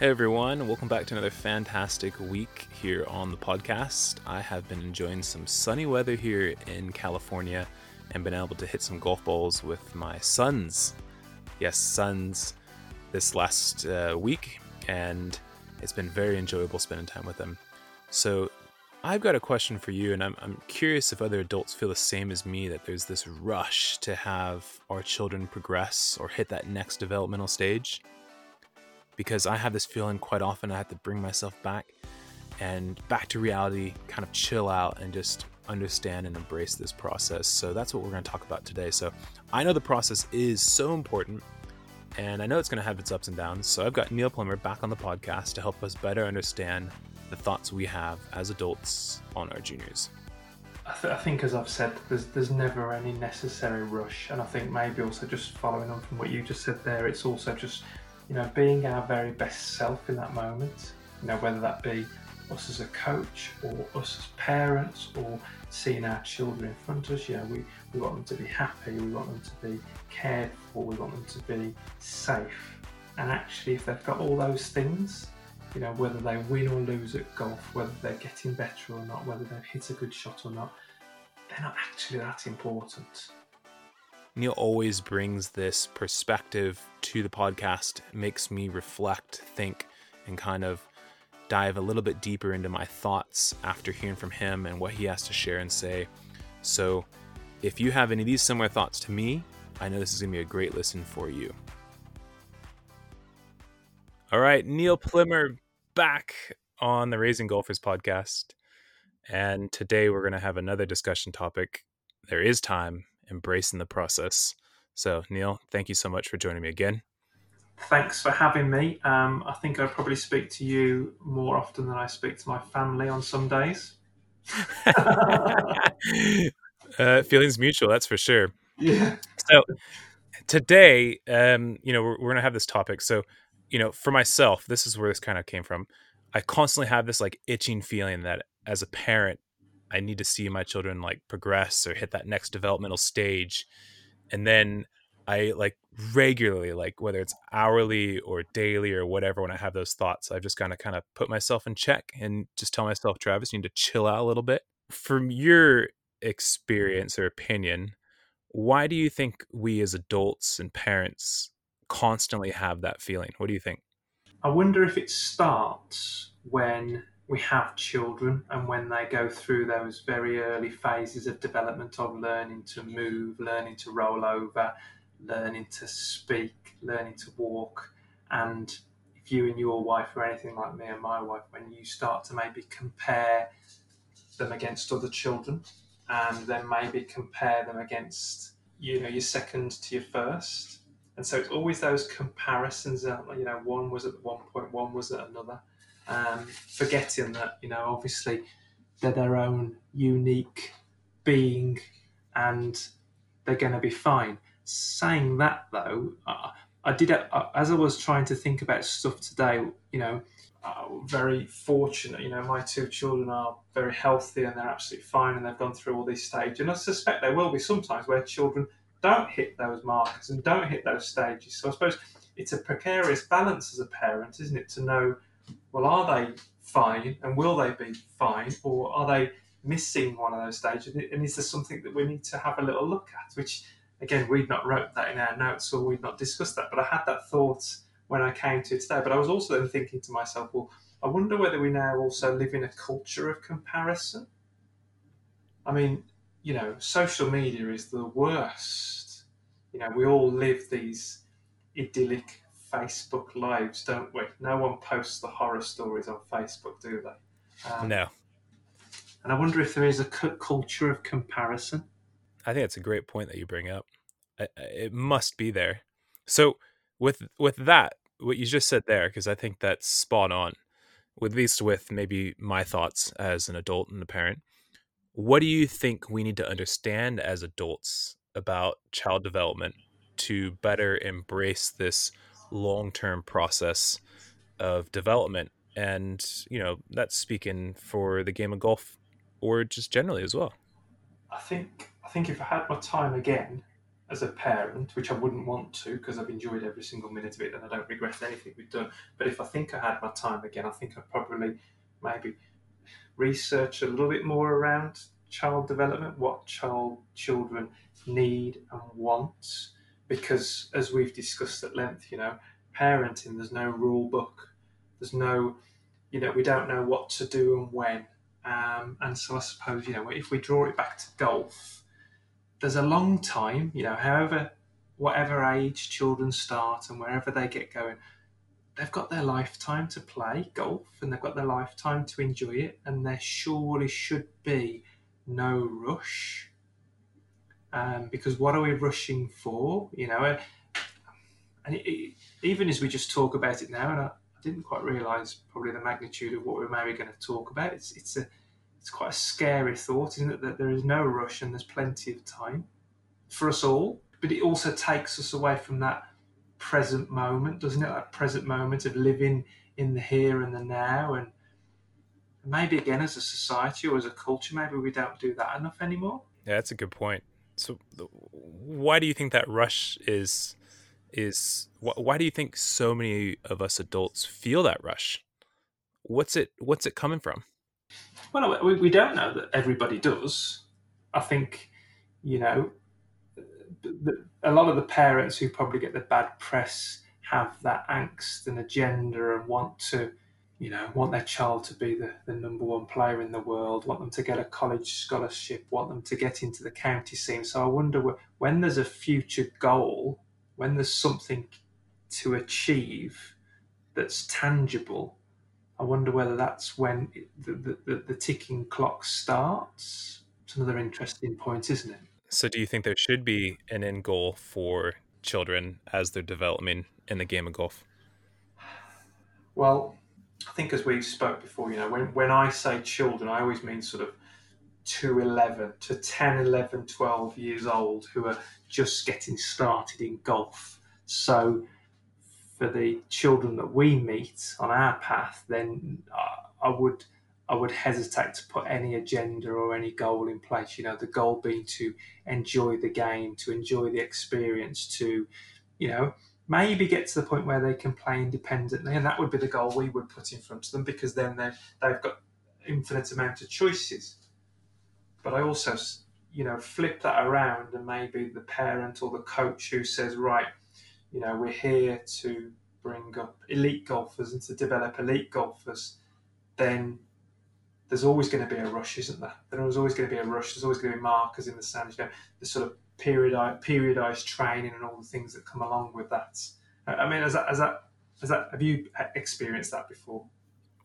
Hey everyone, welcome back to another fantastic week here on the podcast. I have been enjoying some sunny weather here in California and been able to hit some golf balls with my sons. Yes, sons, this last uh, week, and it's been very enjoyable spending time with them. So, I've got a question for you, and I'm, I'm curious if other adults feel the same as me that there's this rush to have our children progress or hit that next developmental stage because I have this feeling quite often I have to bring myself back and back to reality, kind of chill out and just understand and embrace this process. So that's what we're going to talk about today. So I know the process is so important and I know it's going to have its ups and downs. So I've got Neil Plummer back on the podcast to help us better understand the thoughts we have as adults on our juniors. I, th- I, think, as I've said, there's there's never any necessary rush, and I think maybe also just following on from what you just said there, it's also just you know, being our very best self in that moment, you know, whether that be us as a coach or us as parents or seeing our children in front of us, you know, we, we want them to be happy, we want them to be cared for, we want them to be safe. And actually, if they've got all those things, you know, whether they win or lose at golf, whether they're getting better or not, whether they've hit a good shot or not, they're not actually that important. Neil always brings this perspective to the podcast, makes me reflect, think, and kind of dive a little bit deeper into my thoughts after hearing from him and what he has to share and say. So, if you have any of these similar thoughts to me, I know this is going to be a great listen for you. All right, Neil Plummer back on the Raising Golfers podcast. And today we're going to have another discussion topic. There is time embracing the process. So, Neil, thank you so much for joining me again. Thanks for having me. Um, I think I probably speak to you more often than I speak to my family on some days. uh, feelings mutual, that's for sure. Yeah. So, today, um, you know, we're, we're going to have this topic. So, you know, for myself, this is where this kind of came from. I constantly have this like itching feeling that as a parent, I need to see my children like progress or hit that next developmental stage. And then I like regularly, like whether it's hourly or daily or whatever, when I have those thoughts, I've just kind of kind of put myself in check and just tell myself, Travis, you need to chill out a little bit. From your mm-hmm. experience or opinion, why do you think we as adults and parents constantly have that feeling? What do you think? I wonder if it starts when we have children and when they go through those very early phases of development of learning to move, learning to roll over, learning to speak, learning to walk, and if you and your wife are anything like me and my wife, when you start to maybe compare them against other children and then maybe compare them against you know your second to your first. And so it's always those comparisons that you know one was at one point one was at another um, forgetting that you know obviously they're their own unique being and they're going to be fine. Saying that though, I, I did as I was trying to think about stuff today. You know, very fortunate. You know, my two children are very healthy and they're absolutely fine, and they've gone through all these stages. And I suspect there will be sometimes where children don't hit those markers and don't hit those stages. So I suppose it's a precarious balance as a parent, isn't it, to know well, are they fine and will they be fine, or are they missing one of those stages? And is there something that we need to have a little look at? Which, again, we'd not wrote that in our notes or we'd not discussed that, but I had that thought when I came to it today. But I was also then thinking to myself, well, I wonder whether we now also live in a culture of comparison. I mean, you know, social media is the worst. You know, we all live these idyllic Facebook lives, don't we? No one posts the horror stories on Facebook, do they? Um, no. And I wonder if there is a culture of comparison. I think it's a great point that you bring up. It must be there. So with with that, what you just said there, because I think that's spot on. with least with maybe my thoughts as an adult and a parent, what do you think we need to understand as adults about child development to better embrace this long-term process of development. And you know that's speaking for the game of golf or just generally as well. I think i think if i had my time again as a parent which i wouldn't want to because i've enjoyed every single minute of it and i don't regret anything we've done but if i think i had my time again i think i'd probably maybe research a little bit more around child development what child children need and want because as we've discussed at length you know parenting there's no rule book there's no, you know, we don't know what to do and when. Um, and so I suppose, you know, if we draw it back to golf, there's a long time, you know, however, whatever age children start and wherever they get going, they've got their lifetime to play golf and they've got their lifetime to enjoy it. And there surely should be no rush. Um, because what are we rushing for? You know, and it, it, even as we just talk about it now, and I, I didn't quite realise probably the magnitude of what we're maybe going to talk about. It's it's a it's quite a scary thought, isn't it? That there is no rush and there's plenty of time for us all. But it also takes us away from that present moment, doesn't it? That present moment of living in the here and the now, and maybe again as a society or as a culture, maybe we don't do that enough anymore. Yeah, that's a good point. So, why do you think that rush is is why do you think so many of us adults feel that rush? What's it What's it coming from? Well, we, we don't know that everybody does. I think, you know, the, a lot of the parents who probably get the bad press have that angst and agenda and want to, you know, want their child to be the, the number one player in the world, want them to get a college scholarship, want them to get into the county scene. So I wonder when there's a future goal when there's something to achieve that's tangible, I wonder whether that's when the, the, the, ticking clock starts. It's another interesting point, isn't it? So, do you think there should be an end goal for children as they're developing in the game of golf? Well, I think as we spoke before, you know, when, when I say children, I always mean sort of to 11 to 10 11 12 years old who are just getting started in golf. So for the children that we meet on our path then uh, i would i would hesitate to put any agenda or any goal in place you know the goal being to enjoy the game to enjoy the experience to you know maybe get to the point where they can play independently and that would be the goal we would put in front of them because then they've got infinite amount of choices. But I also, you know, flip that around and maybe the parent or the coach who says, right, you know, we're here to bring up elite golfers and to develop elite golfers, then there's always going to be a rush, isn't there? There's always going to be a rush. There's always going to be markers in the sand. You know, the sort of periodized, periodized training and all the things that come along with that. I mean, has that, has that, has that, have you experienced that before?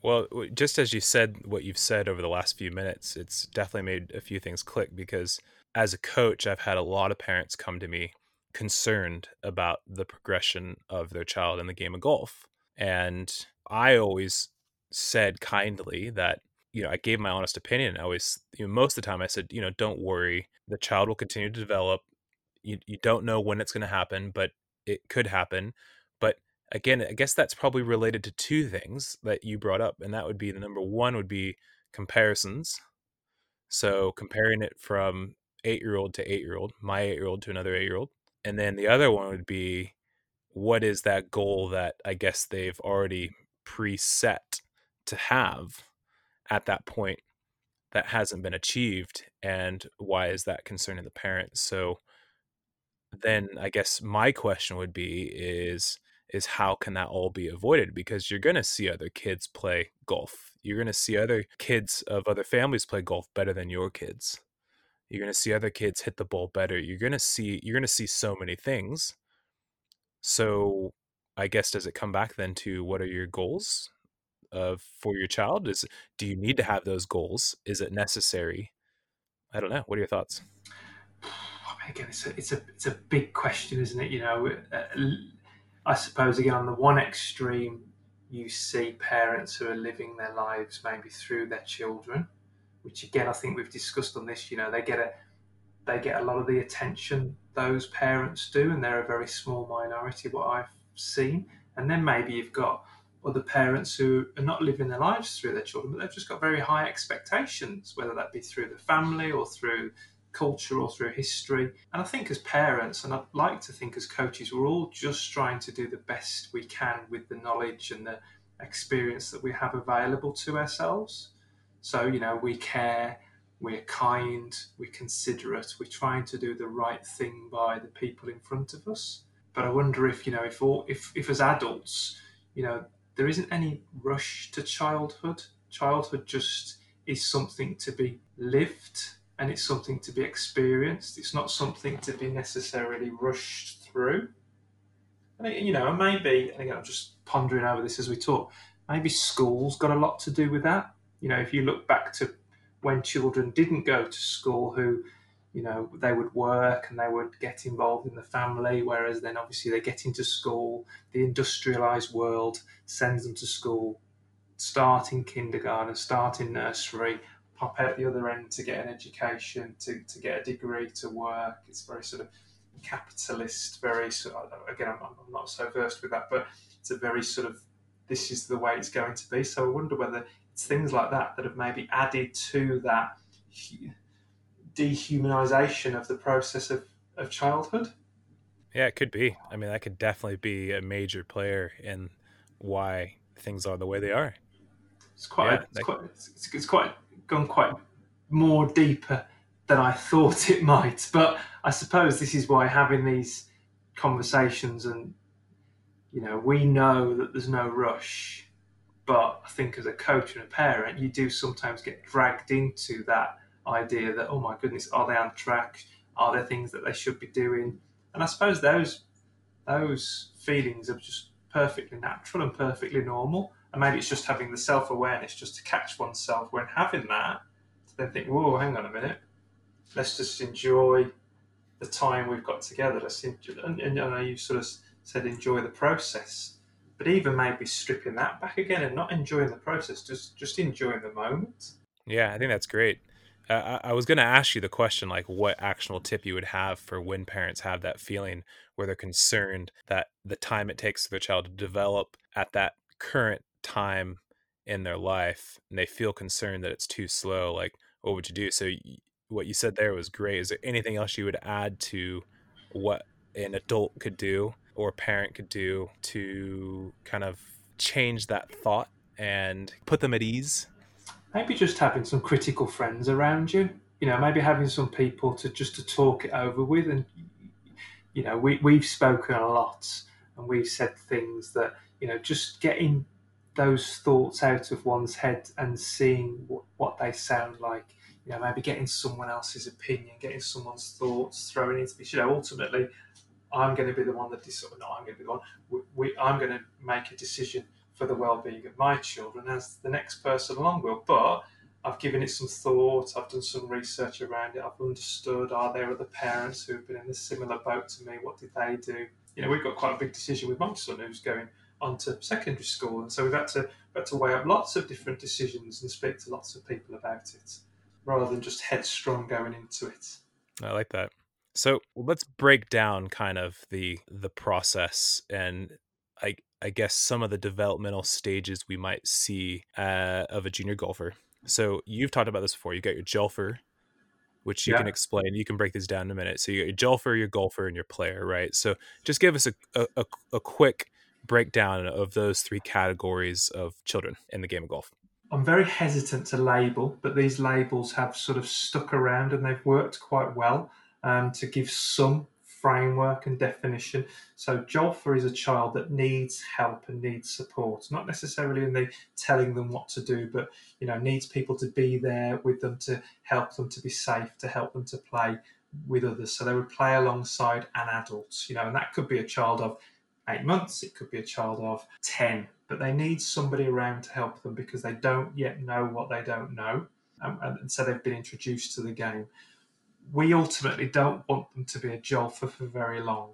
Well, just as you said what you've said over the last few minutes, it's definitely made a few things click because as a coach, I've had a lot of parents come to me concerned about the progression of their child in the game of golf. And I always said kindly that, you know, I gave my honest opinion. I always, you know, most of the time I said, you know, don't worry, the child will continue to develop. You, you don't know when it's going to happen, but it could happen. But again, I guess that's probably related to two things that you brought up, and that would be the number one would be comparisons. So comparing it from eight year old to eight year old, my eight year old to another eight year old. And then the other one would be what is that goal that I guess they've already preset to have at that point that hasn't been achieved and why is that concerning the parents so then i guess my question would be is is how can that all be avoided? Because you're going to see other kids play golf. You're going to see other kids of other families play golf better than your kids. You're going to see other kids hit the ball better. You're going to see you're going to see so many things. So i guess does it come back then to what are your goals of for your child? Is do you need to have those goals? Is it necessary? I don't know. What are your thoughts? Again it's a it's a it's a big question isn't it? You know uh, I suppose again on the one extreme, you see parents who are living their lives maybe through their children, which again I think we've discussed on this. You know, they get a they get a lot of the attention those parents do, and they're a very small minority. What I've seen, and then maybe you've got other parents who are not living their lives through their children, but they've just got very high expectations, whether that be through the family or through culture or through history. And I think as parents, and I'd like to think as coaches, we're all just trying to do the best we can with the knowledge and the experience that we have available to ourselves. So, you know, we care, we're kind, we're considerate, we're trying to do the right thing by the people in front of us. But I wonder if, you know, if all, if, if as adults, you know, there isn't any rush to childhood. Childhood just is something to be lived and it's something to be experienced. It's not something to be necessarily rushed through. And you know, maybe, and again, I'm just pondering over this as we talk. Maybe school's got a lot to do with that. You know, if you look back to when children didn't go to school, who, you know, they would work and they would get involved in the family, whereas then obviously they get into school, the industrialized world sends them to school, start in kindergarten, start in nursery, pop out the other end to get an education, to, to get a degree, to work. It's very sort of capitalist, very sort of, again, I'm, I'm not so versed with that, but it's a very sort of this is the way it's going to be. So I wonder whether it's things like that that have maybe added to that dehumanization of the process of, of childhood. Yeah, it could be. I mean, that could definitely be a major player in why things are the way they are. It's quite, yeah, it's, quite it's, it's, quite gone quite more deeper than I thought it might. But I suppose this is why having these conversations and you know we know that there's no rush, but I think as a coach and a parent, you do sometimes get dragged into that idea that oh my goodness, are they on track? Are there things that they should be doing? And I suppose those those feelings are just perfectly natural and perfectly normal. And maybe it's just having the self awareness just to catch oneself when having that, to then think, whoa, hang on a minute, let's just enjoy the time we've got together. Let's enjoy, and, and I know you sort of said enjoy the process, but even maybe stripping that back again and not enjoying the process, just just enjoying the moment. Yeah, I think that's great. Uh, I was going to ask you the question, like, what actionable tip you would have for when parents have that feeling where they're concerned that the time it takes for their child to develop at that current time in their life and they feel concerned that it's too slow like what would you do? So what you said there was great. Is there anything else you would add to what an adult could do or a parent could do to kind of change that thought and put them at ease maybe just having some critical friends around you you know maybe having some people to just to talk it over with and you know we, we've spoken a lot and we've said things that you know just getting those thoughts out of one's head and seeing what, what they sound like. You know, maybe getting someone else's opinion, getting someone's thoughts, throwing into You know, ultimately, I'm going to be the one that decides. No, I'm going to be the one. We, we, I'm going to make a decision for the well-being of my children as the next person along will. But I've given it some thought. I've done some research around it. I've understood. Are there other parents who have been in a similar boat to me? What did they do? You know, we've got quite a big decision with my son who's going onto secondary school, and so we've had to had to weigh up lots of different decisions and speak to lots of people about it, rather than just headstrong going into it. I like that. So let's break down kind of the the process and I I guess some of the developmental stages we might see uh, of a junior golfer. So you've talked about this before. You got your jolfer, which you yeah. can explain. You can break this down in a minute. So you got your jolfer, your golfer, and your player, right? So just give us a, a, a quick breakdown of those three categories of children in the game of golf? I'm very hesitant to label, but these labels have sort of stuck around and they've worked quite well um, to give some framework and definition. So, Jolfer is a child that needs help and needs support, not necessarily in the telling them what to do, but you know needs people to be there with them to help them to be safe, to help them to play with others. So they would play alongside an adult, you know, and that could be a child of eight months, it could be a child of 10, but they need somebody around to help them because they don't yet know what they don't know. Um, and so they've been introduced to the game. We ultimately don't want them to be a jolfer for very long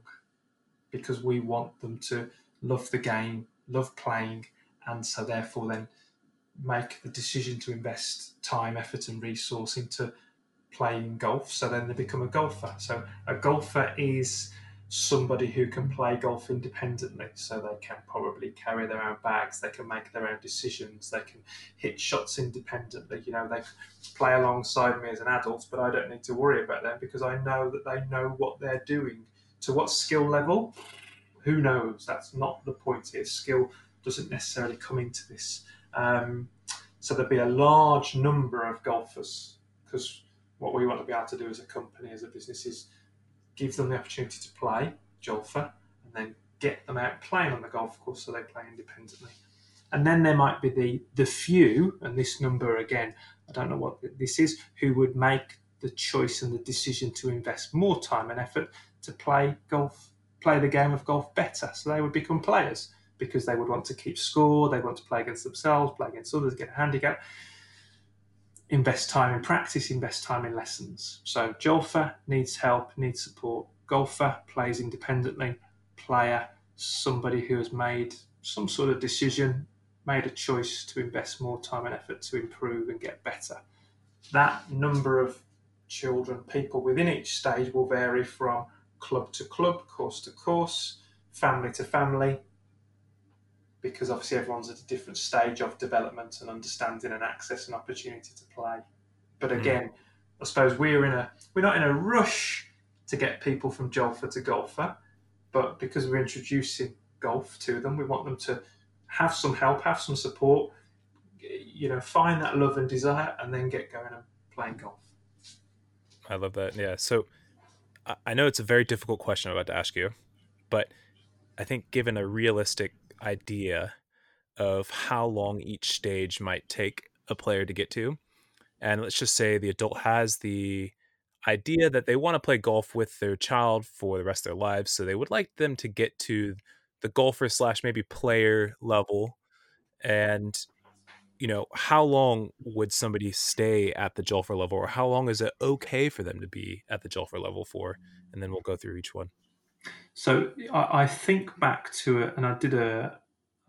because we want them to love the game, love playing, and so therefore then make the decision to invest time, effort, and resource into playing golf. So then they become a golfer. So a golfer is somebody who can play golf independently. So they can probably carry their own bags, they can make their own decisions, they can hit shots independently. You know, they play alongside me as an adult, but I don't need to worry about them because I know that they know what they're doing. To what skill level? Who knows? That's not the point here. Skill doesn't necessarily come into this. Um, so there'll be a large number of golfers because what we want to be able to do as a company, as a business, is give them the opportunity to play Jolfer and then get them out playing on the golf course so they play independently. And then there might be the the few, and this number again, I don't know what this is, who would make the choice and the decision to invest more time and effort to play golf, play the game of golf better. So they would become players because they would want to keep score, they want to play against themselves, play against others, get a handicap invest time in practice, invest time in lessons. So jolfer needs help, needs support. Golfer plays independently. Player, somebody who has made some sort of decision, made a choice to invest more time and effort to improve and get better. That number of children, people within each stage will vary from club to club, course to course, family to family, because obviously everyone's at a different stage of development and understanding and access and opportunity to play. But hmm. again, mm. I suppose we're in a we're not in a rush to get people from Jolfer to golfer, but because we're introducing golf to them, we want them to have some help, have some support, you know, find that love and desire, and then get going and playing golf. I love that. Yeah. So I know it's a very difficult question I'm about to ask you, but I think given a realistic idea of how long each stage might take a player to get to. And let's just say the adult has the idea that they want to play golf with their child for the rest of their lives. So they would like them to get to the golfer slash maybe player level. And, you know, how long would somebody stay at the Jolfer level or how long is it okay for them to be at the Jolfer level for? And then we'll go through each one. So I, I think back to it, and I did a,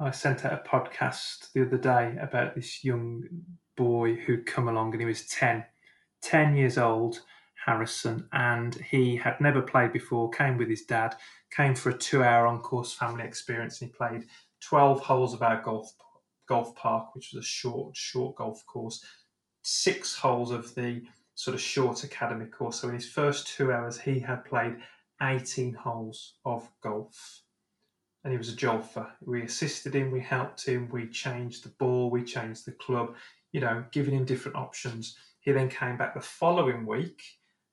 I sent out a podcast the other day about this young boy who'd come along and he was 10, 10 years old, Harrison, and he had never played before, came with his dad, came for a two hour on course family experience, and he played 12 holes of our golf golf park, which was a short, short golf course, six holes of the sort of short academy course. So in his first two hours, he had played 18 holes of golf. And he was a jolfer. We assisted him, we helped him, we changed the ball, we changed the club, you know, giving him different options. He then came back the following week,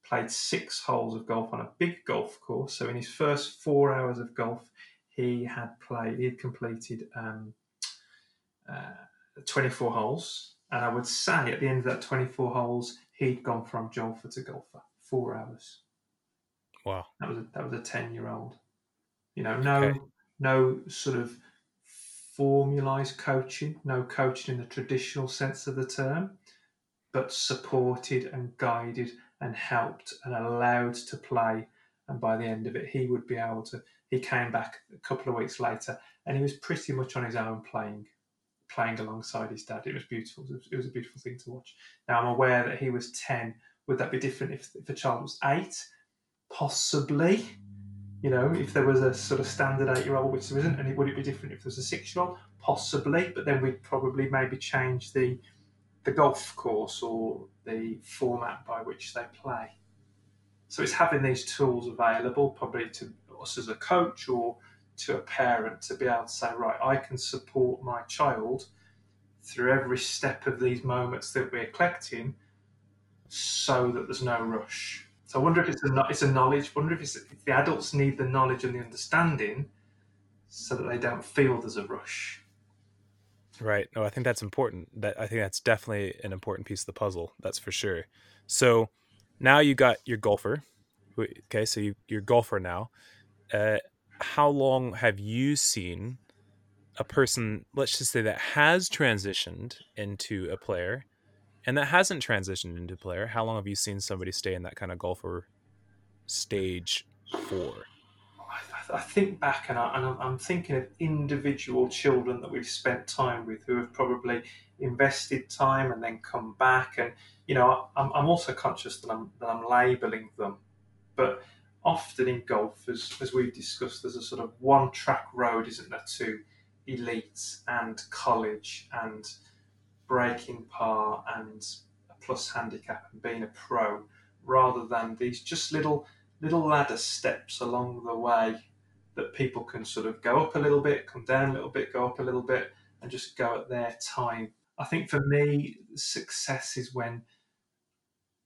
played six holes of golf on a big golf course. So in his first four hours of golf, he had played, he had completed um, uh, 24 holes. And I would say at the end of that 24 holes, he'd gone from jolfer to golfer, four hours. Wow. That was a, that was a ten year old. You know, no okay. No sort of formalized coaching, no coaching in the traditional sense of the term, but supported and guided and helped and allowed to play. And by the end of it, he would be able to. He came back a couple of weeks later, and he was pretty much on his own playing, playing alongside his dad. It was beautiful. It was, a beautiful thing to watch. Now I'm aware that he was ten. Would that be different if, if a child was eight? Possibly. You know, if there was a sort of standard eight year old, which there isn't, and it would it be different if there was a six year old? Possibly, but then we'd probably maybe change the the golf course or the format by which they play. So it's having these tools available, probably to us as a coach or to a parent, to be able to say, right, I can support my child through every step of these moments that we're collecting, so that there's no rush. So I wonder if it's a it's a knowledge. Wonder if, if the adults need the knowledge and the understanding so that they don't feel there's a rush. Right. No, I think that's important. That I think that's definitely an important piece of the puzzle. That's for sure. So now you got your golfer. Okay, so you, you're golfer now. Uh, how long have you seen a person, let's just say, that has transitioned into a player and that hasn't transitioned into player. How long have you seen somebody stay in that kind of golfer stage for? I think back and, I, I'm thinking of individual children that we've spent time with who have probably invested time and then come back. And, you know, I'm, I'm also conscious that I'm, that I'm labeling them. But often in golf, as, as we've discussed, there's a sort of one track road, isn't there, to elites and college and breaking par and a plus handicap and being a pro rather than these just little little ladder steps along the way that people can sort of go up a little bit, come down a little bit, go up a little bit, and just go at their time. I think for me, success is when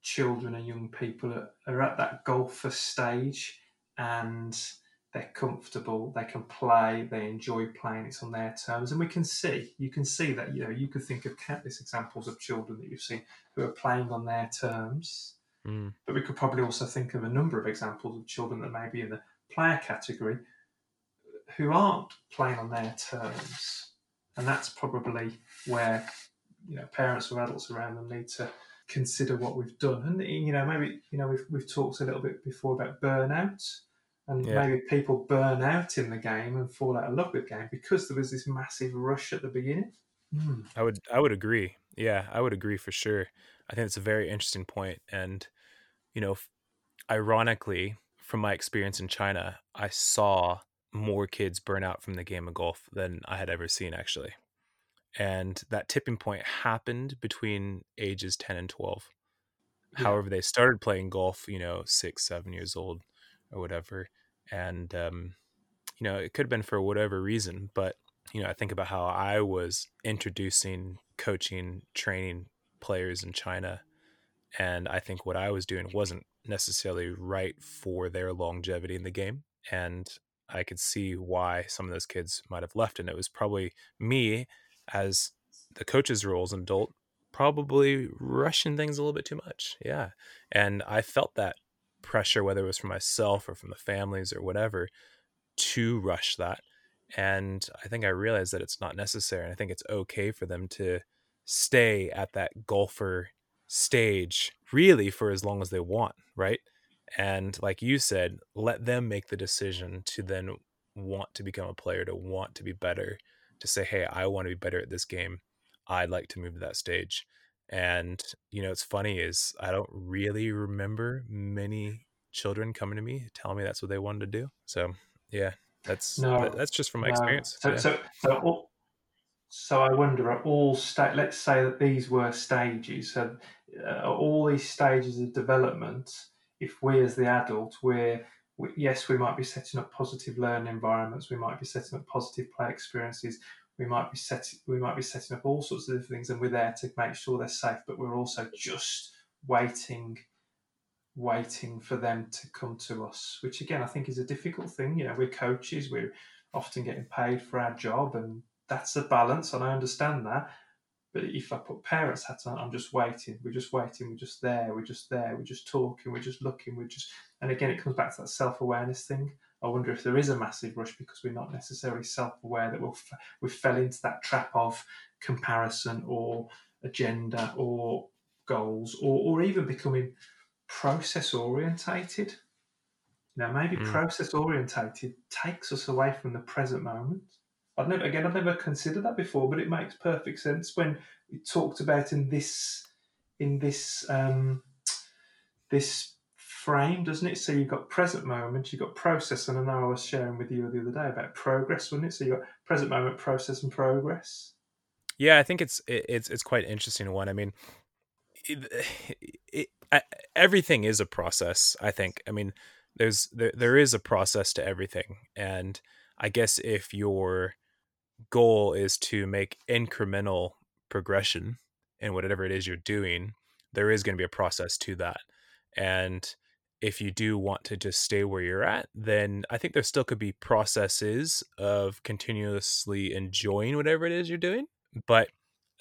children and young people are, are at that golfer stage and they're comfortable, they can play, they enjoy playing, it's on their terms. And we can see, you can see that, you know, you could think of countless examples of children that you've seen who are playing on their terms. Mm. But we could probably also think of a number of examples of children that may be in the player category who aren't playing on their terms. And that's probably where, you know, parents or adults around them need to consider what we've done. And, you know, maybe, you know, we've, we've talked a little bit before about burnout and yeah. maybe people burn out in the game and fall out of love with the game because there was this massive rush at the beginning. Mm. I would I would agree. Yeah, I would agree for sure. I think it's a very interesting point, and you know, ironically, from my experience in China, I saw more kids burn out from the game of golf than I had ever seen actually. And that tipping point happened between ages 10 and 12. Yeah. However, they started playing golf, you know, six, seven years old or whatever. And, um, you know, it could have been for whatever reason, but, you know, I think about how I was introducing, coaching, training players in China. And I think what I was doing wasn't necessarily right for their longevity in the game. And I could see why some of those kids might have left. And it was probably me as the coach's role as an adult, probably rushing things a little bit too much. Yeah. And I felt that pressure, whether it was from myself or from the families or whatever, to rush that. And I think I realized that it's not necessary. And I think it's okay for them to stay at that golfer stage really for as long as they want, right? And like you said, let them make the decision to then want to become a player, to want to be better, to say, hey, I want to be better at this game. I'd like to move to that stage. And you know, it's funny is I don't really remember many children coming to me telling me that's what they wanted to do. So yeah, that's no, that's just from my no. experience. So, yeah. so, so, all, so I wonder at all sta- let's say that these were stages. So uh, all these stages of development, if we as the adult, we're we, yes, we might be setting up positive learning environments. We might be setting up positive play experiences we might be setting we might be setting up all sorts of different things and we're there to make sure they're safe but we're also just waiting waiting for them to come to us which again i think is a difficult thing. You know we're coaches we're often getting paid for our job and that's a balance and i understand that. But if i put parents hats on i'm just waiting we're just waiting we're just there we're just there we're just talking we're just looking we're just and again it comes back to that self-awareness thing I wonder if there is a massive rush because we're not necessarily self-aware that we'll we fell into that trap of comparison or agenda or goals or, or even becoming process orientated. Now, maybe mm. process orientated takes us away from the present moment. I've never, again, I've never considered that before, but it makes perfect sense when we talked about in this in this um, this frame, doesn't it? So you've got present moment, you've got process, and I know I was sharing with you the other day about progress, wasn't it? So you've got present moment, process, and progress. Yeah, I think it's it's it's quite interesting one. I mean, it, it, everything is a process. I think. I mean, there's there there is a process to everything, and I guess if your goal is to make incremental progression in whatever it is you're doing, there is going to be a process to that. And if you do want to just stay where you're at, then I think there still could be processes of continuously enjoying whatever it is you're doing. But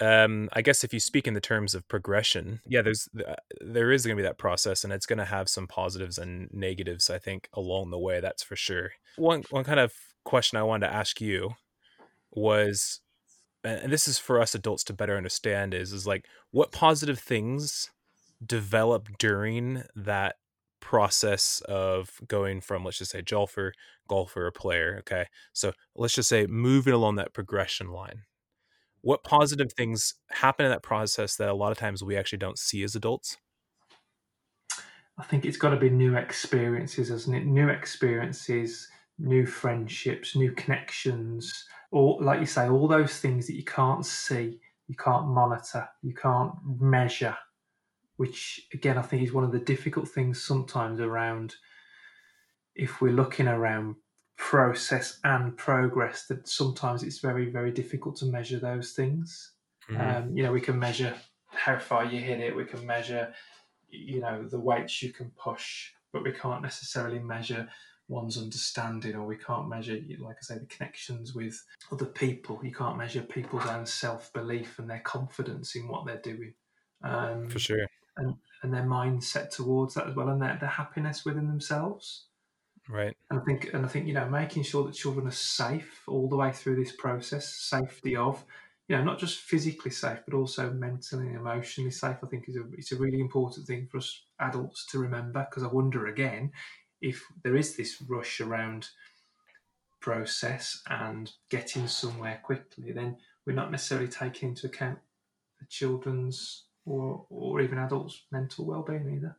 um, I guess if you speak in the terms of progression, yeah, there's uh, there is going to be that process, and it's going to have some positives and negatives. I think along the way, that's for sure. One one kind of question I wanted to ask you was, and this is for us adults to better understand, is is like what positive things develop during that process of going from let's just say golfer golfer a player okay? So let's just say moving along that progression line. What positive things happen in that process that a lot of times we actually don't see as adults? I think it's got to be new experiences isn't it? New experiences new friendships new connections or like you say all those things that you can't see you can't monitor you can't measure which again I think is one of the difficult things sometimes around if we're looking around process and progress that sometimes it's very very difficult to measure those things. Mm-hmm. um, you know we can measure how far you hit it we can measure you know the weights you can push but we can't necessarily measure one's understanding or we can't measure like i say the connections with other people. You can't measure people's own self-belief and their confidence in what they're doing. Um, for sure and, and their mindset towards that as well, and their, their happiness within themselves. Right. And I think, and I think, you know, making sure that children are safe all the way through this process, safety of, you know, not just physically safe, but also mentally and emotionally safe. I think is a it's a really important thing for us adults to remember. Because I wonder again if there is this rush around process and getting somewhere quickly, then we're not necessarily taking into account the children's or or even adults' mental well-being either.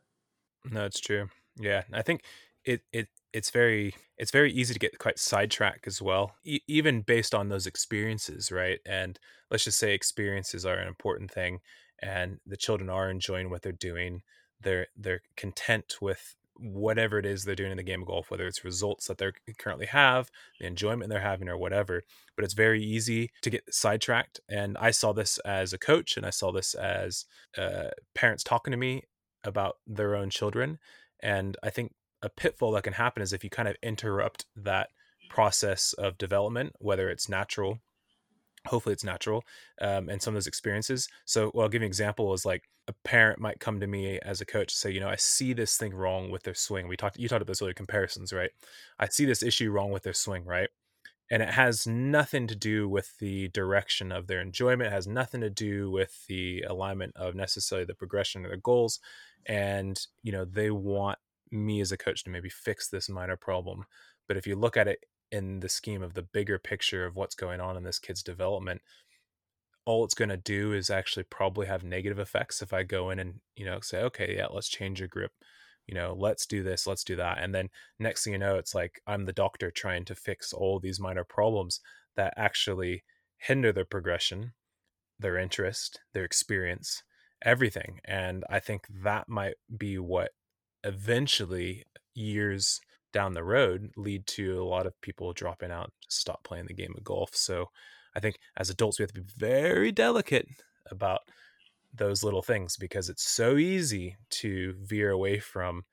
No, it's true. Yeah, I think it it it's very it's very easy to get quite sidetracked as well, e- even based on those experiences, right? And let's just say experiences are an important thing, and the children are enjoying what they're doing. They're they're content with whatever it is they're doing in the game of golf, whether it's results that they currently have, the enjoyment they're having, or whatever. But it's very easy to get sidetracked. And I saw this as a coach, and I saw this as uh, parents talking to me about their own children. And I think a pitfall that can happen is if you kind of interrupt that process of development, whether it's natural hopefully it's natural um, and some of those experiences so well i'll give you an example is like a parent might come to me as a coach say you know i see this thing wrong with their swing. We talked you talked about this earlier comparisons right? I see this issue wrong with their swing right? And it has nothing to do with the direction of their enjoyment it has nothing to do with the alignment of necessarily the progression of their goals and you know they want me as a coach to maybe fix this minor problem. But if you look at it in the scheme of the bigger picture of what's going on in this kid's development all it's going to do is actually probably have negative effects if i go in and you know say okay yeah let's change your grip you know let's do this let's do that and then next thing you know it's like i'm the doctor trying to fix all these minor problems that actually hinder their progression their interest their experience everything and i think that might be what eventually years down the road lead to a lot of people dropping out, stop playing the game of golf. So I think as adults, we have to be very delicate about those little things because it's so easy to veer away from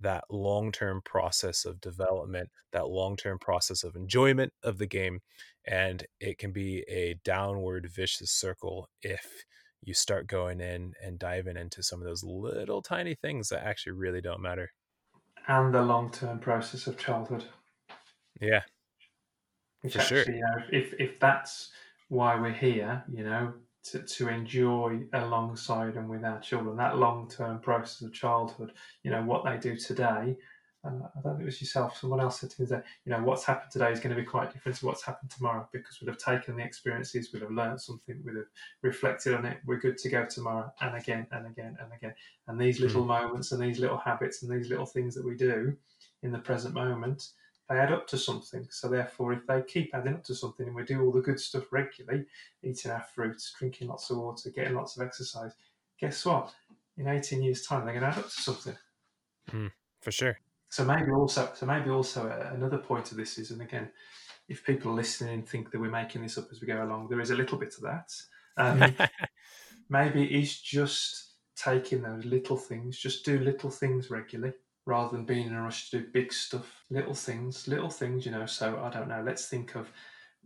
that long term process of development, that long term process of enjoyment of the game. And it can be a downward vicious circle if you start going in and diving into some of those little tiny things that actually really don't matter and the long term process of childhood. Yeah. Which For actually, sure. you know, if if that's why we're here, you know, to, to enjoy alongside and with our children, that long term process of childhood, you know, what they do today uh, I don't think it was yourself, someone else said to me that, you know, what's happened today is going to be quite different to what's happened tomorrow because we'd have taken the experiences, we'd have learned something, we'd have reflected on it. We're good to go tomorrow and again and again and again. And these little mm. moments and these little habits and these little things that we do in the present moment, they add up to something. So therefore, if they keep adding up to something and we do all the good stuff regularly, eating our fruits, drinking lots of water, getting lots of exercise, guess what? In 18 years' time, they're going to add up to something. Mm, for sure. So maybe also, so maybe also another point of this is, and again, if people listening and think that we're making this up as we go along, there is a little bit of that. Um, maybe it's just taking those little things, just do little things regularly rather than being in a rush to do big stuff. Little things, little things, you know. So I don't know. Let's think of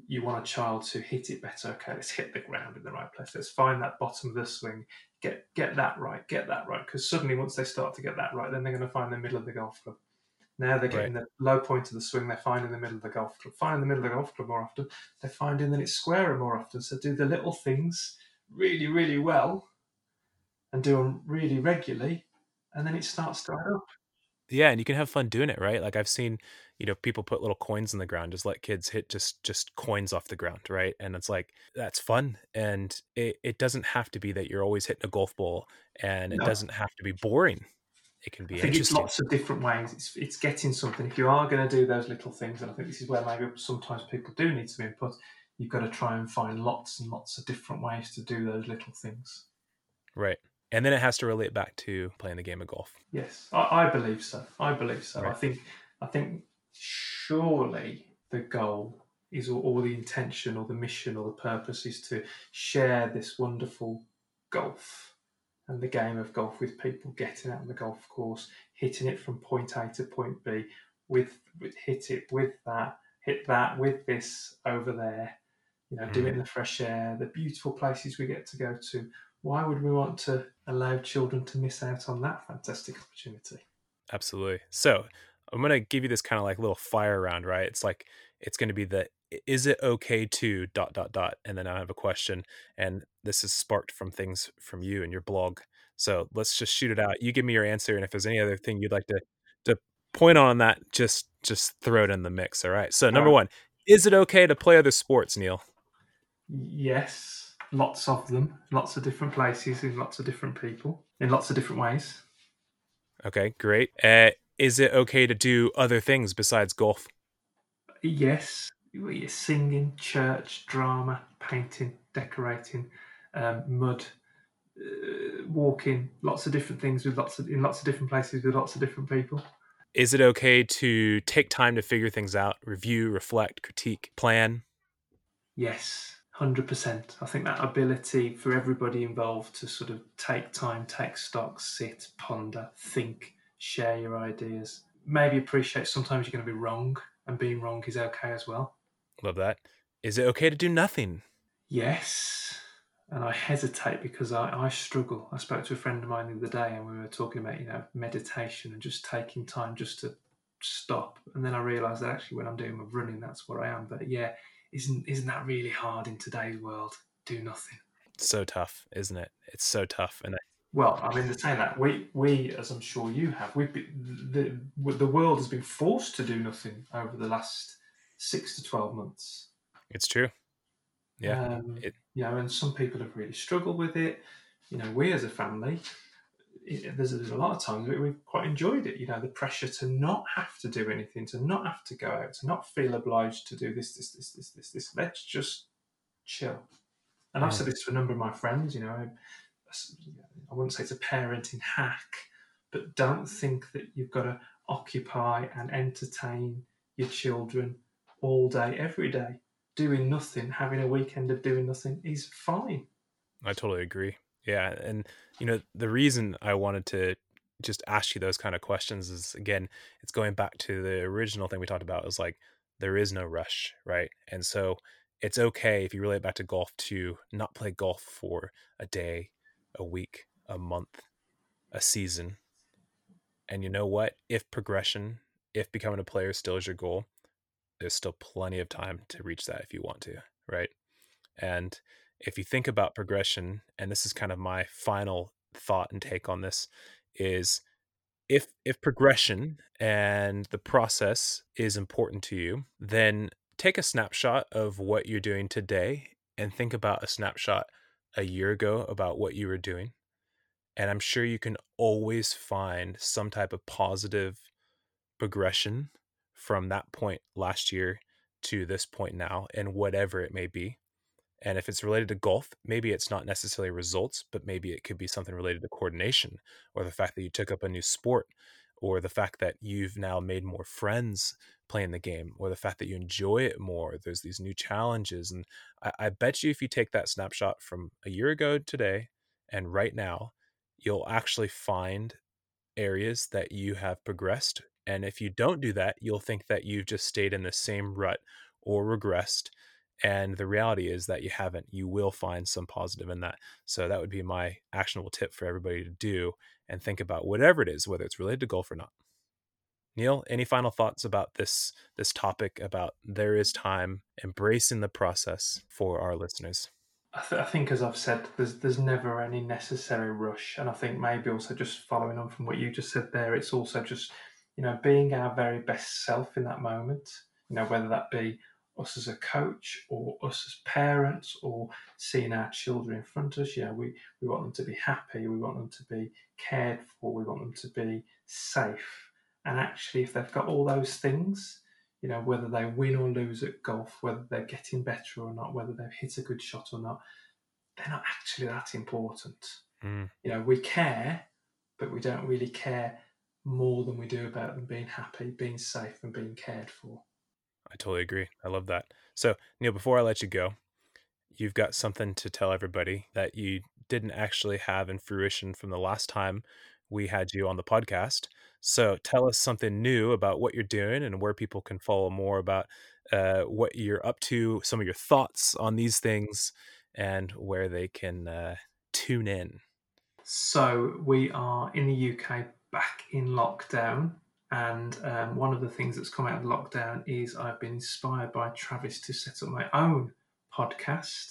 you want a child to hit it better. Okay, let's hit the ground in the right place. Let's find that bottom of the swing. Get get that right. Get that right. Because suddenly, once they start to get that right, then they're going to find the middle of the golf club. Now they're getting right. the low point of the swing. They're finding the middle of the golf club. Finding the middle of the golf club more often. They're finding that it's squarer more often. So do the little things really, really well, and do them really regularly, and then it starts to add up. Yeah, and you can have fun doing it, right? Like I've seen, you know, people put little coins in the ground, just let kids hit just just coins off the ground, right? And it's like that's fun, and it it doesn't have to be that you're always hitting a golf ball, and it No. doesn't have to be boring. It can be I think it's lots of different ways. It's it's getting something. If you are going to do those little things, and I think this is where maybe sometimes people do need some input, you've got to try and find lots and lots of different ways to do those little things. Right. And then it has to relate back to playing the game of golf. Yes, I, I believe so. I believe so. I think I think surely the goal is or, or the intention or the mission or the purpose is to share this wonderful golf and the game of golf with people getting out on the golf course, hitting it from point A to point B, with, with hit it with that, hit that with this over there, you know, do it in mm-hmm. the fresh air, the beautiful places we get to go to. Why would we want to allow children to miss out on that fantastic opportunity? Absolutely. So I'm gonna give you this kind of like little fire round, right? It's like it's gonna be the is it okay to dot dot dot, and then I have a question, and this is sparked from things from you and your blog. So let's just shoot it out. You give me your answer, and if there's any other thing you'd like to to point on that, just just throw it in the mix. All right. So number one, is it okay to play other sports, Neil? Yes, lots of them, lots of different places, in lots of different people, in lots of different ways. Okay, great. Uh, is it okay to do other things besides golf? Yes, singing, church, drama, painting, decorating, um, mud, uh, walking, lots of different things with lots of in lots of different places with lots of different people. Is it okay to take time to figure things out, review, reflect, critique, plan? Yes, hundred percent. I think that ability for everybody involved to sort of take time, take stock, sit, ponder, think, share your ideas. Maybe appreciate sometimes you're going to be wrong, and being wrong is okay as well. Love that. Is it okay to do nothing? Yes, and I hesitate because I, I struggle. I spoke to a friend of mine the other day, and we were talking about you know meditation and just taking time just to stop. And then I realised that actually when I'm doing my running, that's where I am. But yeah, isn't isn't that really hard in today's world? Do nothing. It's so tough, isn't it? It's so tough. And Well, I mean, they're saying that we, we, as I'm sure you have, we've been, the the world has been forced to do nothing over the last six to twelve months. it's true. Yeah. um, it- you know, and some people have really struggled with it. You know, we as a family, there's, there's a lot of times we, we've quite enjoyed it. You know, the pressure to not have to do anything, to not have to go out, to not feel obliged to do this, this, this, this, this, this. Let's just chill. And I've said this to a number of my friends. You know, I, I wouldn't say it's a parenting hack, but don't think that you've got to occupy and entertain your children all day, every day. Doing nothing, having a weekend of doing nothing is fine. I totally agree. Yeah. And, you know, the reason I wanted to just ask you those kind of questions is again, it's going back to the original thing we talked about is like, there is no rush, right? And so it's okay if you relate back to golf to not play golf for a day, a week, a month, a season. And you know what? If progression, if becoming a player still is your goal, there's still plenty of time to reach that if you want to, right? And if you think about progression, and this is kind of my final thought and take on this, is if if progression and the process is important to you, then take a snapshot of what you're doing today and think about a snapshot a year ago about what you were doing. And I'm sure you can always find some type of positive progression from that point last year to this point now and whatever it may be. And if it's related to golf, maybe it's not necessarily results, but maybe it could be something related to coordination or the fact that you took up a new sport or the fact that you've now made more friends playing the game or the fact that you enjoy it more. There's these new challenges. And I, I bet you if you take that snapshot from a year ago today and right now, you'll actually find areas that you have progressed. And if you don't do that, you'll think that you've just stayed in the same rut or regressed. And the reality is that you haven't. You will find some positive in that. So that would be my actionable tip for everybody to do and think about whatever it is, whether it's related to golf or not. Neil, any final thoughts about this this topic about there is time, embracing the process for our listeners? I, th- I think, as I've said, there's there's never any necessary rush, and I think maybe also just following on from what you just said there, it's also just you know, being our very best self in that moment, you know, whether that be us as a coach or us as parents or seeing our children in front of us. Yeah, we, we want them to be happy, we want them to be cared for, we want them to be safe. And actually, if they've got all those things, you know, whether they win or lose at golf, whether they're getting better or not, whether they've hit a good shot or not, they're not actually that important. Mm. You know, we care, but we don't really care more than we do about them being happy, being safe, and being cared for. I totally agree. I love that. So, Neil, before I let you go, you've got something to tell everybody that you didn't actually have in fruition from the last time we had you on the podcast. So, tell us something new about what you're doing and where people can follow more about uh, what you're up to, some of your thoughts on these things, and where they can uh, tune in. So, we are in the UK back in lockdown. And um, one of the things that's come out of lockdown is I've been inspired by Travis to set up my own podcast.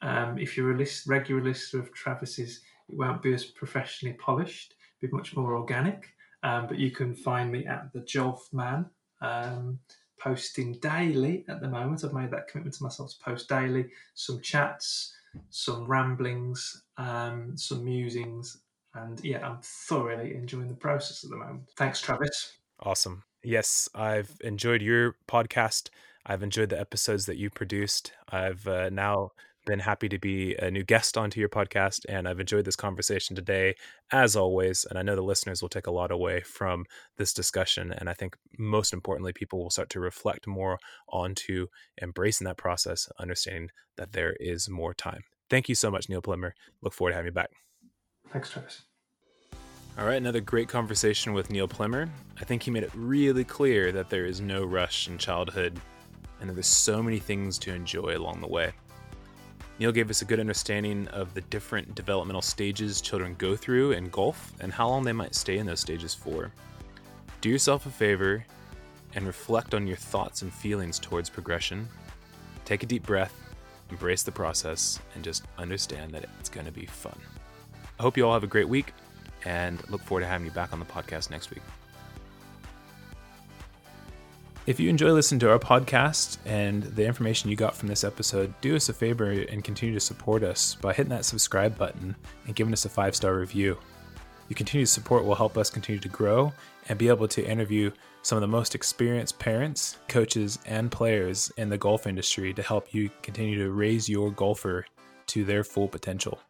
Um, if you're a list, regular listener of Travis's, it won't be as professionally polished, be much more organic. Um, but you can find me at the Jolf Man, um, posting daily at the moment. I've made that commitment to myself to post daily some chats, some ramblings, um, some musings, and yeah, I'm thoroughly enjoying the process at the moment. Thanks, Travis. Awesome. Yes, I've enjoyed your podcast. I've enjoyed the episodes that you produced. I've uh, now been happy to be a new guest onto your podcast, and I've enjoyed this conversation today, as always. And I know the listeners will take a lot away from this discussion. And I think most importantly, people will start to reflect more onto embracing that process, understanding that there is more time. Thank you so much, Neil Plimmer. Look forward to having you back. Thanks, Travis. All right, another great conversation with Neil Plimmer. I think he made it really clear that there is no rush in childhood and there's so many things to enjoy along the way. Neil gave us a good understanding of the different developmental stages children go through in golf and how long they might stay in those stages for. Do yourself a favor and reflect on your thoughts and feelings towards progression. Take a deep breath, embrace the process, and just understand that it's going to be fun. Hope you all have a great week and look forward to having you back on the podcast next week. If you enjoy listening to our podcast and the information you got from this episode, do us a favor and continue to support us by hitting that subscribe button and giving us a five star review. Your continued support will help us continue to grow and be able to interview some of the most experienced parents, coaches, and players in the golf industry to help you continue to raise your golfer to their full potential.